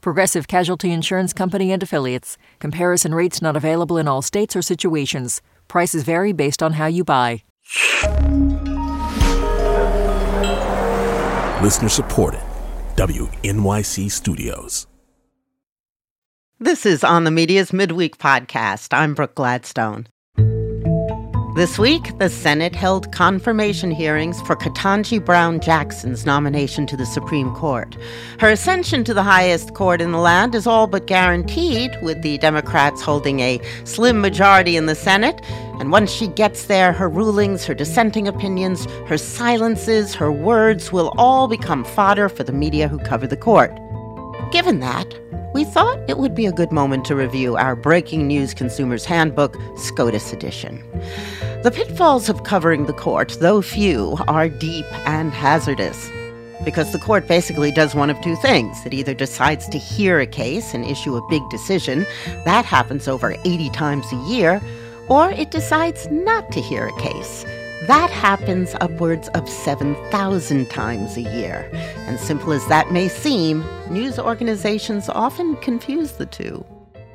Progressive Casualty Insurance Company and Affiliates. Comparison rates not available in all states or situations. Prices vary based on how you buy. Listener supported. WNYC Studios. This is On the Media's Midweek Podcast. I'm Brooke Gladstone. This week, the Senate held confirmation hearings for Ketanji Brown Jackson's nomination to the Supreme Court. Her ascension to the highest court in the land is all but guaranteed, with the Democrats holding a slim majority in the Senate. And once she gets there, her rulings, her dissenting opinions, her silences, her words will all become fodder for the media who cover the court. Given that, we thought it would be a good moment to review our Breaking News Consumer's Handbook, SCOTUS edition. The pitfalls of covering the court, though few, are deep and hazardous. Because the court basically does one of two things. It either decides to hear a case and issue a big decision, that happens over 80 times a year, or it decides not to hear a case. That happens upwards of 7,000 times a year. And simple as that may seem, news organizations often confuse the two.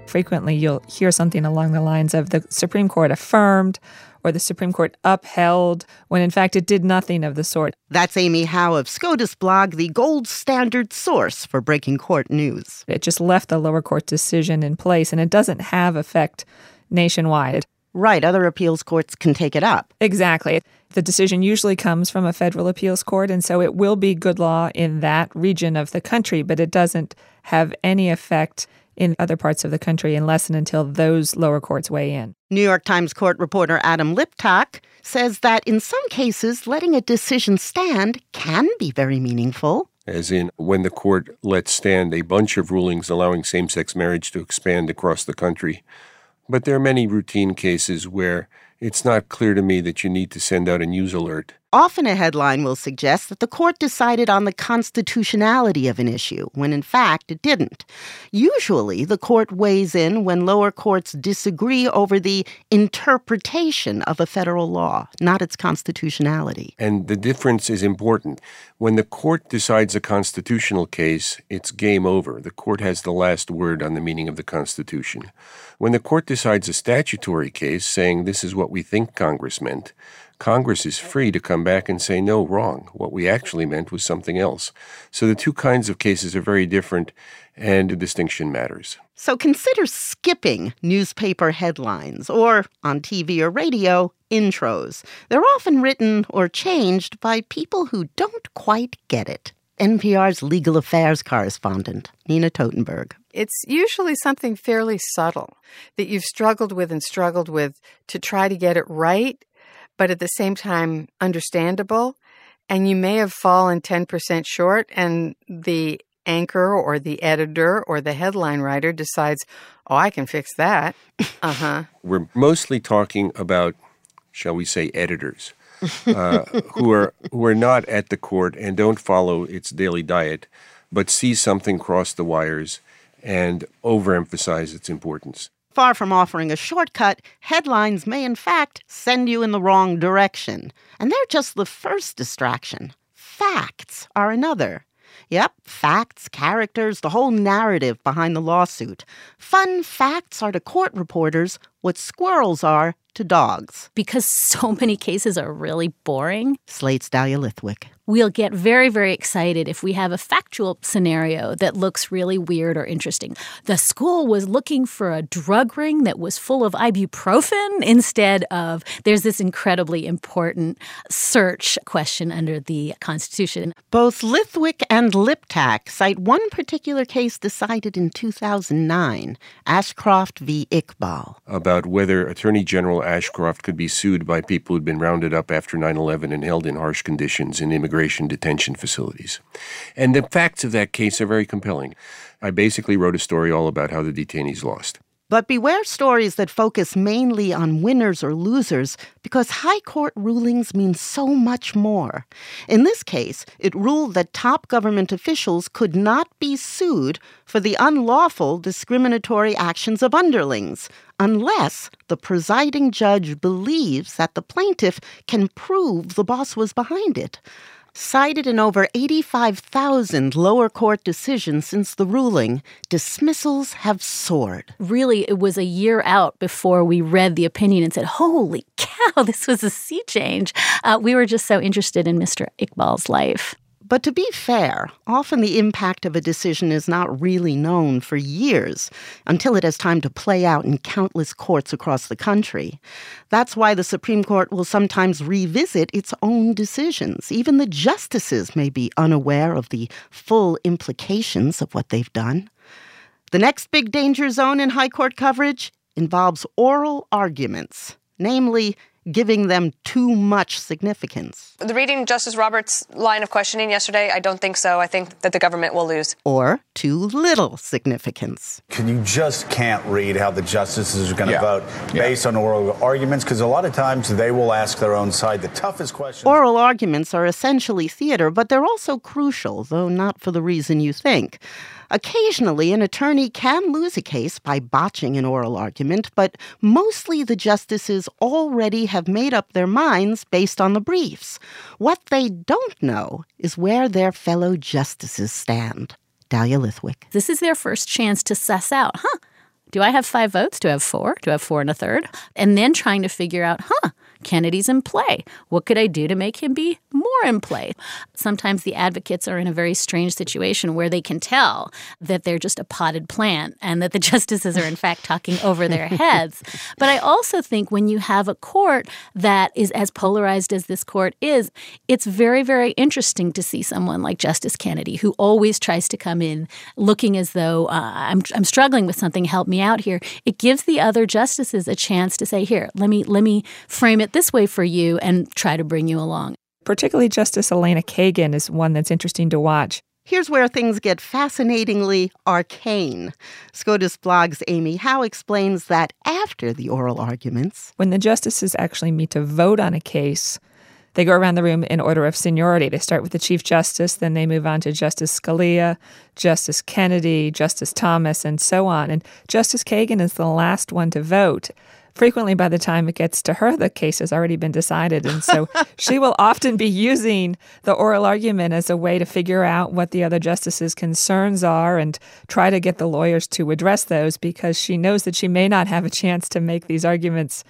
Frequently, you'll hear something along the lines of the Supreme Court affirmed or the Supreme Court upheld, when in fact it did nothing of the sort. That's Amy Howe of SCOTUS blog, the gold standard source for breaking court news. It just left the lower court decision in place, and it doesn't have effect nationwide. Right, other appeals courts can take it up. Exactly. The decision usually comes from a federal appeals court, and so it will be good law in that region of the country, but it doesn't have any effect in other parts of the country unless and until those lower courts weigh in. New York Times court reporter Adam Liptak says that in some cases, letting a decision stand can be very meaningful. As in, when the court lets stand a bunch of rulings allowing same sex marriage to expand across the country. But there are many routine cases where it's not clear to me that you need to send out a news alert. Often a headline will suggest that the court decided on the constitutionality of an issue, when in fact it didn't. Usually, the court weighs in when lower courts disagree over the interpretation of a federal law, not its constitutionality. And the difference is important. When the court decides a constitutional case, it's game over. The court has the last word on the meaning of the Constitution. When the court decides a statutory case, saying this is what we think Congress meant, Congress is free to come back and say, no, wrong. What we actually meant was something else. So the two kinds of cases are very different, and a distinction matters. So consider skipping newspaper headlines or, on TV or radio, intros. They're often written or changed by people who don't quite get it. NPR's legal affairs correspondent, Nina Totenberg. It's usually something fairly subtle that you've struggled with and struggled with to try to get it right but at the same time understandable. And you may have fallen 10% short, and the anchor or the editor or the headline writer decides, oh, I can fix that. Uh huh. We're mostly talking about, shall we say, editors. uh, who are who are not at the court and don't follow its daily diet, but see something cross the wires and overemphasize its importance. Far from offering a shortcut, headlines may in fact send you in the wrong direction. And they're just the first distraction. Facts are another. Yep, facts, characters, the whole narrative behind the lawsuit. Fun facts are to court reporters what squirrels are to dogs. Because so many cases are really boring. Slate's Dahlia Lithwick we'll get very, very excited if we have a factual scenario that looks really weird or interesting. The school was looking for a drug ring that was full of ibuprofen instead of there's this incredibly important search question under the Constitution. Both Lithwick and Liptak cite one particular case decided in 2009, Ashcroft v. Iqbal. About whether Attorney General Ashcroft could be sued by people who'd been rounded up after 9 11 and held in harsh conditions in immigration immigration detention facilities. And the facts of that case are very compelling. I basically wrote a story all about how the detainees lost. But beware stories that focus mainly on winners or losers because high court rulings mean so much more. In this case, it ruled that top government officials could not be sued for the unlawful discriminatory actions of underlings unless the presiding judge believes that the plaintiff can prove the boss was behind it cited in over 85,000 lower court decisions since the ruling, dismissals have soared. Really, it was a year out before we read the opinion and said, Holy cow, this was a sea change. Uh, we were just so interested in Mr. Iqbal's life. But to be fair, often the impact of a decision is not really known for years until it has time to play out in countless courts across the country. That's why the Supreme Court will sometimes revisit its own decisions. Even the justices may be unaware of the full implications of what they've done. The next big danger zone in high court coverage involves oral arguments, namely giving them too much significance. The reading Justice Roberts' line of questioning yesterday, I don't think so. I think that the government will lose. Or too little significance. Can you just can't read how the justices are going to yeah. vote based yeah. on oral arguments? Because a lot of times they will ask their own side the toughest questions. Oral arguments are essentially theater, but they're also crucial, though not for the reason you think. Occasionally, an attorney can lose a case by botching an oral argument, but mostly the justices already have made up their minds based on the briefs. What they don't know is where their fellow justices stand. Dahlia Lithwick. This is their first chance to suss out, huh? Do I have five votes? Do I have four? Do I have four and a third? And then trying to figure out, huh, Kennedy's in play. What could I do to make him be more in play? Sometimes the advocates are in a very strange situation where they can tell that they're just a potted plant and that the justices are, in fact, talking over their heads. But I also think when you have a court that is as polarized as this court is, it's very, very interesting to see someone like Justice Kennedy, who always tries to come in looking as though uh, I'm, I'm struggling with something, help me out here. It gives the other justices a chance to say, here, let me, let me frame it it this way for you and try to bring you along. Particularly Justice Elena Kagan is one that's interesting to watch. Here's where things get fascinatingly arcane. SCOTUS blog's Amy Howe explains that after the oral arguments, when the justices actually meet to vote on a case, they go around the room in order of seniority. They start with the Chief Justice, then they move on to Justice Scalia, Justice Kennedy, Justice Thomas, and so on. And Justice Kagan is the last one to vote frequently by the time it gets to her, the case has already been decided. And so she will often be using the oral argument as a way to figure out what the other justices' concerns are and try to get the lawyers to address those because she knows that she may not have a chance to make these arguments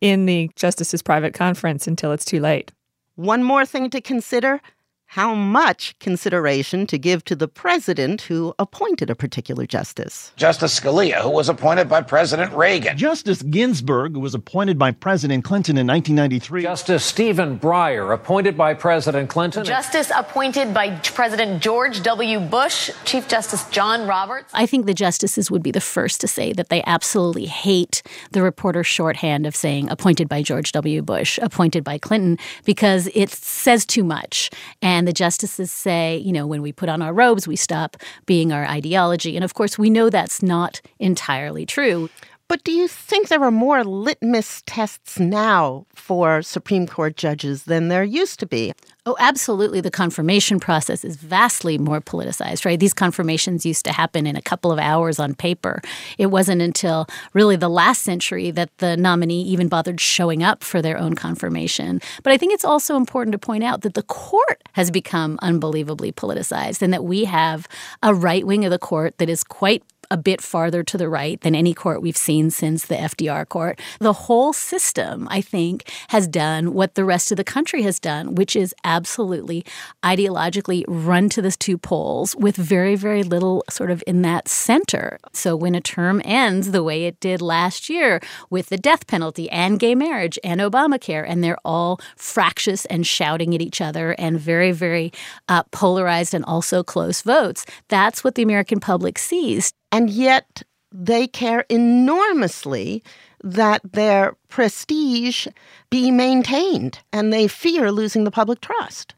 in the justices' private conference until it's too late. One more thing to consider how much consideration to give to the president who appointed a particular justice. Justice Scalia, who was appointed by President Reagan. Justice Ginsburg, who was appointed by President Clinton in 1993. Justice Stephen Breyer, appointed by President Clinton. Justice appointed by President George W. Bush. Chief Justice John Roberts. I think the justices would be the first to say that they absolutely hate the reporter shorthand of saying appointed by George W. Bush, appointed by Clinton, because it says too much. And and the justices say, you know, when we put on our robes, we stop being our ideology. And of course, we know that's not entirely true. But do you think there are more litmus tests now for Supreme Court judges than there used to be? Oh, absolutely. The confirmation process is vastly more politicized, right? These confirmations used to happen in a couple of hours on paper. It wasn't until really the last century that the nominee even bothered showing up for their own confirmation. But I think it's also important to point out that the court has become unbelievably politicized and that we have a right wing of the court that is quite a bit farther to the right than any court we've seen since the FDR court. The whole system, I think, has done what the rest of the country has done, which is absolutely ideologically run to the two poles with very, very little sort of in that center. So when a term ends the way it did last year with the death penalty and gay marriage and Obamacare, and they're all fractious and shouting at each other and very, very uh, polarized and also close votes, that's what the American public sees. And yet they care enormously that their prestige be maintained and they fear losing the public trust.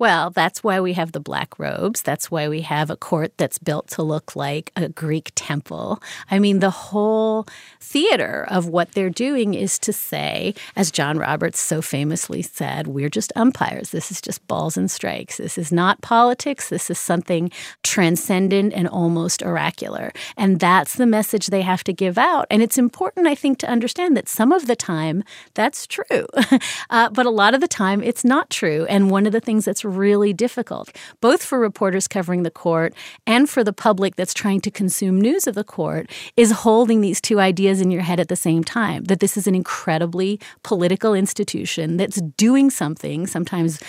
Well, that's why we have the black robes. That's why we have a court that's built to look like a Greek temple. I mean, the whole theater of what they're doing is to say, as John Roberts so famously said, we're just umpires. This is just balls and strikes. This is not politics. This is something transcendent and almost oracular. And that's the message they have to give out. And it's important, I think, to understand that some of the time that's true, uh, but a lot of the time it's not true. And one of the things that's really difficult, both for reporters covering the court and for the public that's trying to consume news of the court, is holding these two ideas in your head at the same time that this is an incredibly political institution that's doing something, sometimes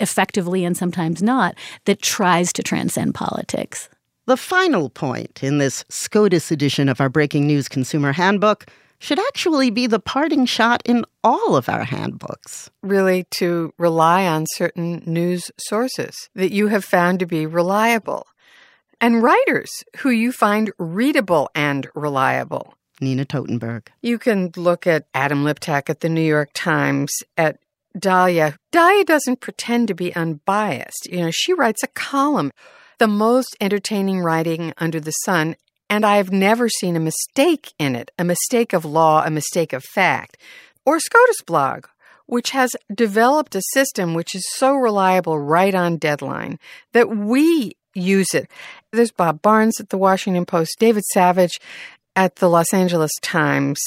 effectively and sometimes not, that tries to transcend politics. The final point in this SCOTUS edition of our Breaking News Consumer Handbook should actually be the parting shot in all of our handbooks. Really, to rely on certain news sources that you have found to be reliable, and writers who you find readable and reliable. Nina Totenberg. You can look at Adam Liptak at the New York Times, at Dahlia. Dahlia doesn't pretend to be unbiased. You know, she writes a column, the most entertaining writing under the sun, and I've never seen a mistake in it, a mistake of law, a mistake of fact. Or SCOTUS blog, which has developed a system which is so reliable right on deadline that we use it. There's Bob Barnes at the Washington Post, David Savage at the Los Angeles Times.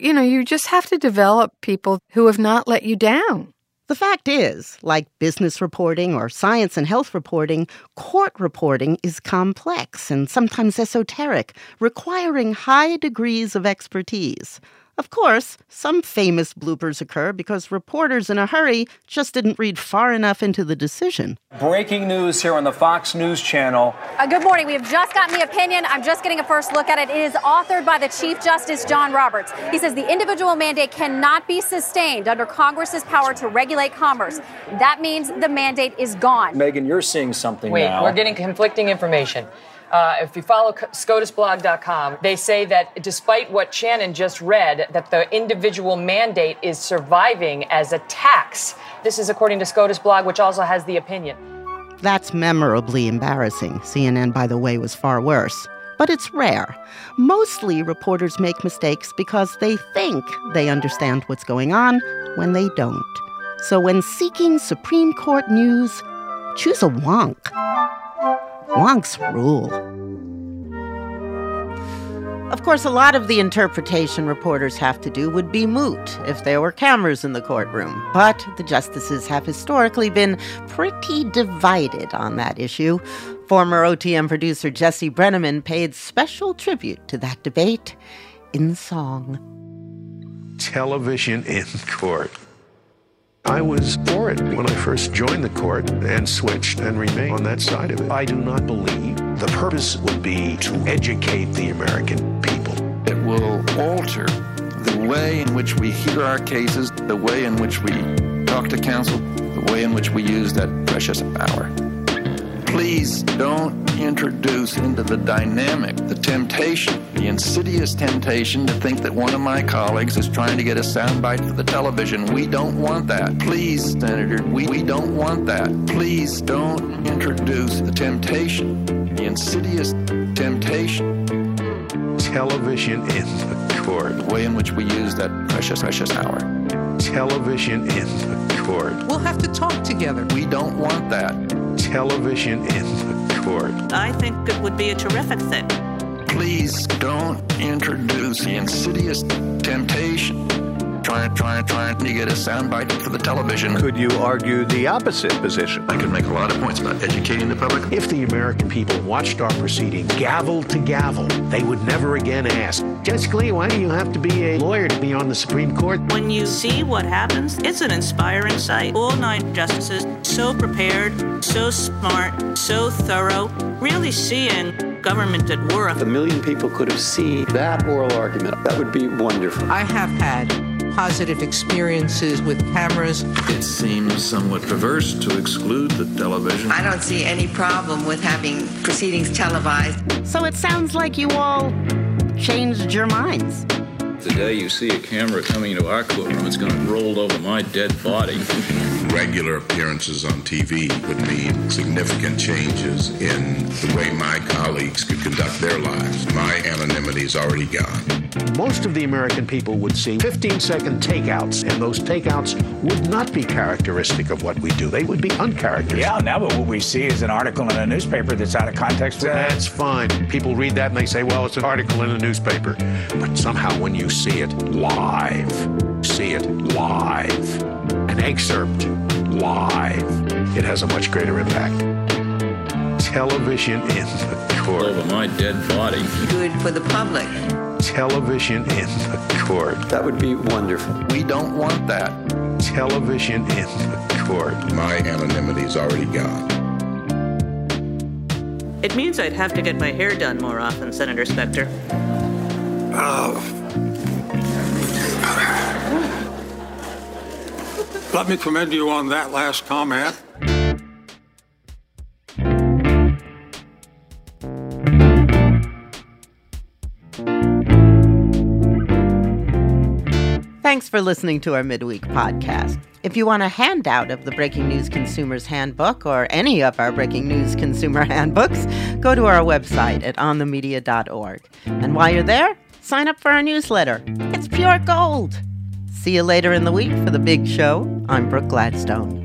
You know, you just have to develop people who have not let you down. The fact is, like business reporting or science and health reporting, court reporting is complex and sometimes esoteric, requiring high degrees of expertise. Of course, some famous bloopers occur because reporters in a hurry just didn't read far enough into the decision. Breaking news here on the Fox News Channel. Uh, good morning. We have just gotten the opinion. I'm just getting a first look at it. It is authored by the Chief Justice John Roberts. He says the individual mandate cannot be sustained under Congress's power to regulate commerce. That means the mandate is gone. Megyn, you're seeing something Wait, now. we're getting conflicting information. Uh, if you follow scotusblog.com, they say that despite what Shannon just read, that the individual mandate is surviving as a tax. This is according to SCOTUS blog, which also has the opinion. That's memorably embarrassing. CNN, by the way, was far worse. But it's rare. Mostly reporters make mistakes because they think they understand what's going on when they don't. So when seeking Supreme Court news, choose a wonk. Wonks rule. Of course, a lot of the interpretation reporters have to do would be moot if there were cameras in the courtroom. But the justices have historically been pretty divided on that issue. Former OTM producer Jesse Brenneman paid special tribute to that debate in song. Television in court. I was for it when I first joined the court and switched and remained on that side of it. I do not believe the purpose would be to educate the American people. It will alter the way in which we hear our cases, the way in which we talk to counsel, the way in which we use that precious hour. Please don't introduce into the dynamic the temptation, the insidious temptation to think that one of my colleagues is trying to get a soundbite for the television. We don't want that. Please, Senator, we, we don't want that. Please don't introduce the temptation, the insidious temptation. Television in the court. The way in which we use that precious, precious hour. Television in the court. We'll have to talk together. We don't want that. Television in the court. I think it would be a terrific thing. Please don't introduce the insidious temptation. Trying, trying, trying to get a soundbite for the television. Could you argue the opposite position? I could make a lot of points about educating the public. If the American people watched our proceeding gavel to gavel, they would never again ask, Judge Scalia, why do you have to be a lawyer to be on the Supreme Court? When you see what happens, it's an inspiring sight. All nine justices, so prepared, so smart, so thorough, really seeing government at work. If a million people could have seen that oral argument, that would be wonderful. I have had positive experiences with cameras. It seems somewhat perverse to exclude the television. I don't see any problem with having proceedings televised. So it sounds like you all changed your minds. The day you see a camera coming into our courtroom, it's going to roll over my dead body. Regular appearances on TV would mean significant changes in the way my colleagues could conduct their lives. My anonymity is already gone. Most of the American people would see 15 second takeouts, and those takeouts would not be characteristic of what we do. They would be uncharacteristic. Yeah, now but what we see is an article in a newspaper that's out of context. That's fine. People read that and they say, well, it's an article in a newspaper. But somehow when you see it live, see it live, an excerpt live, it has a much greater impact. Television in the court. Over my dead body. Good for the public. Television in the court. That would be wonderful. We don't want that. Television in the court. My anonymity is already gone. It means I'd have to get my hair done more often, Senator Specter. Oh. Let me commend you on that last comment. Thanks for listening to our midweek podcast. If you want a handout of the Breaking News Consumer's Handbook or any of our Breaking News Consumer Handbooks, go to our website at onthemedia.org. And while you're there, sign up for our newsletter. It's pure gold. See you later in the week for the big show. I'm Brooke Gladstone.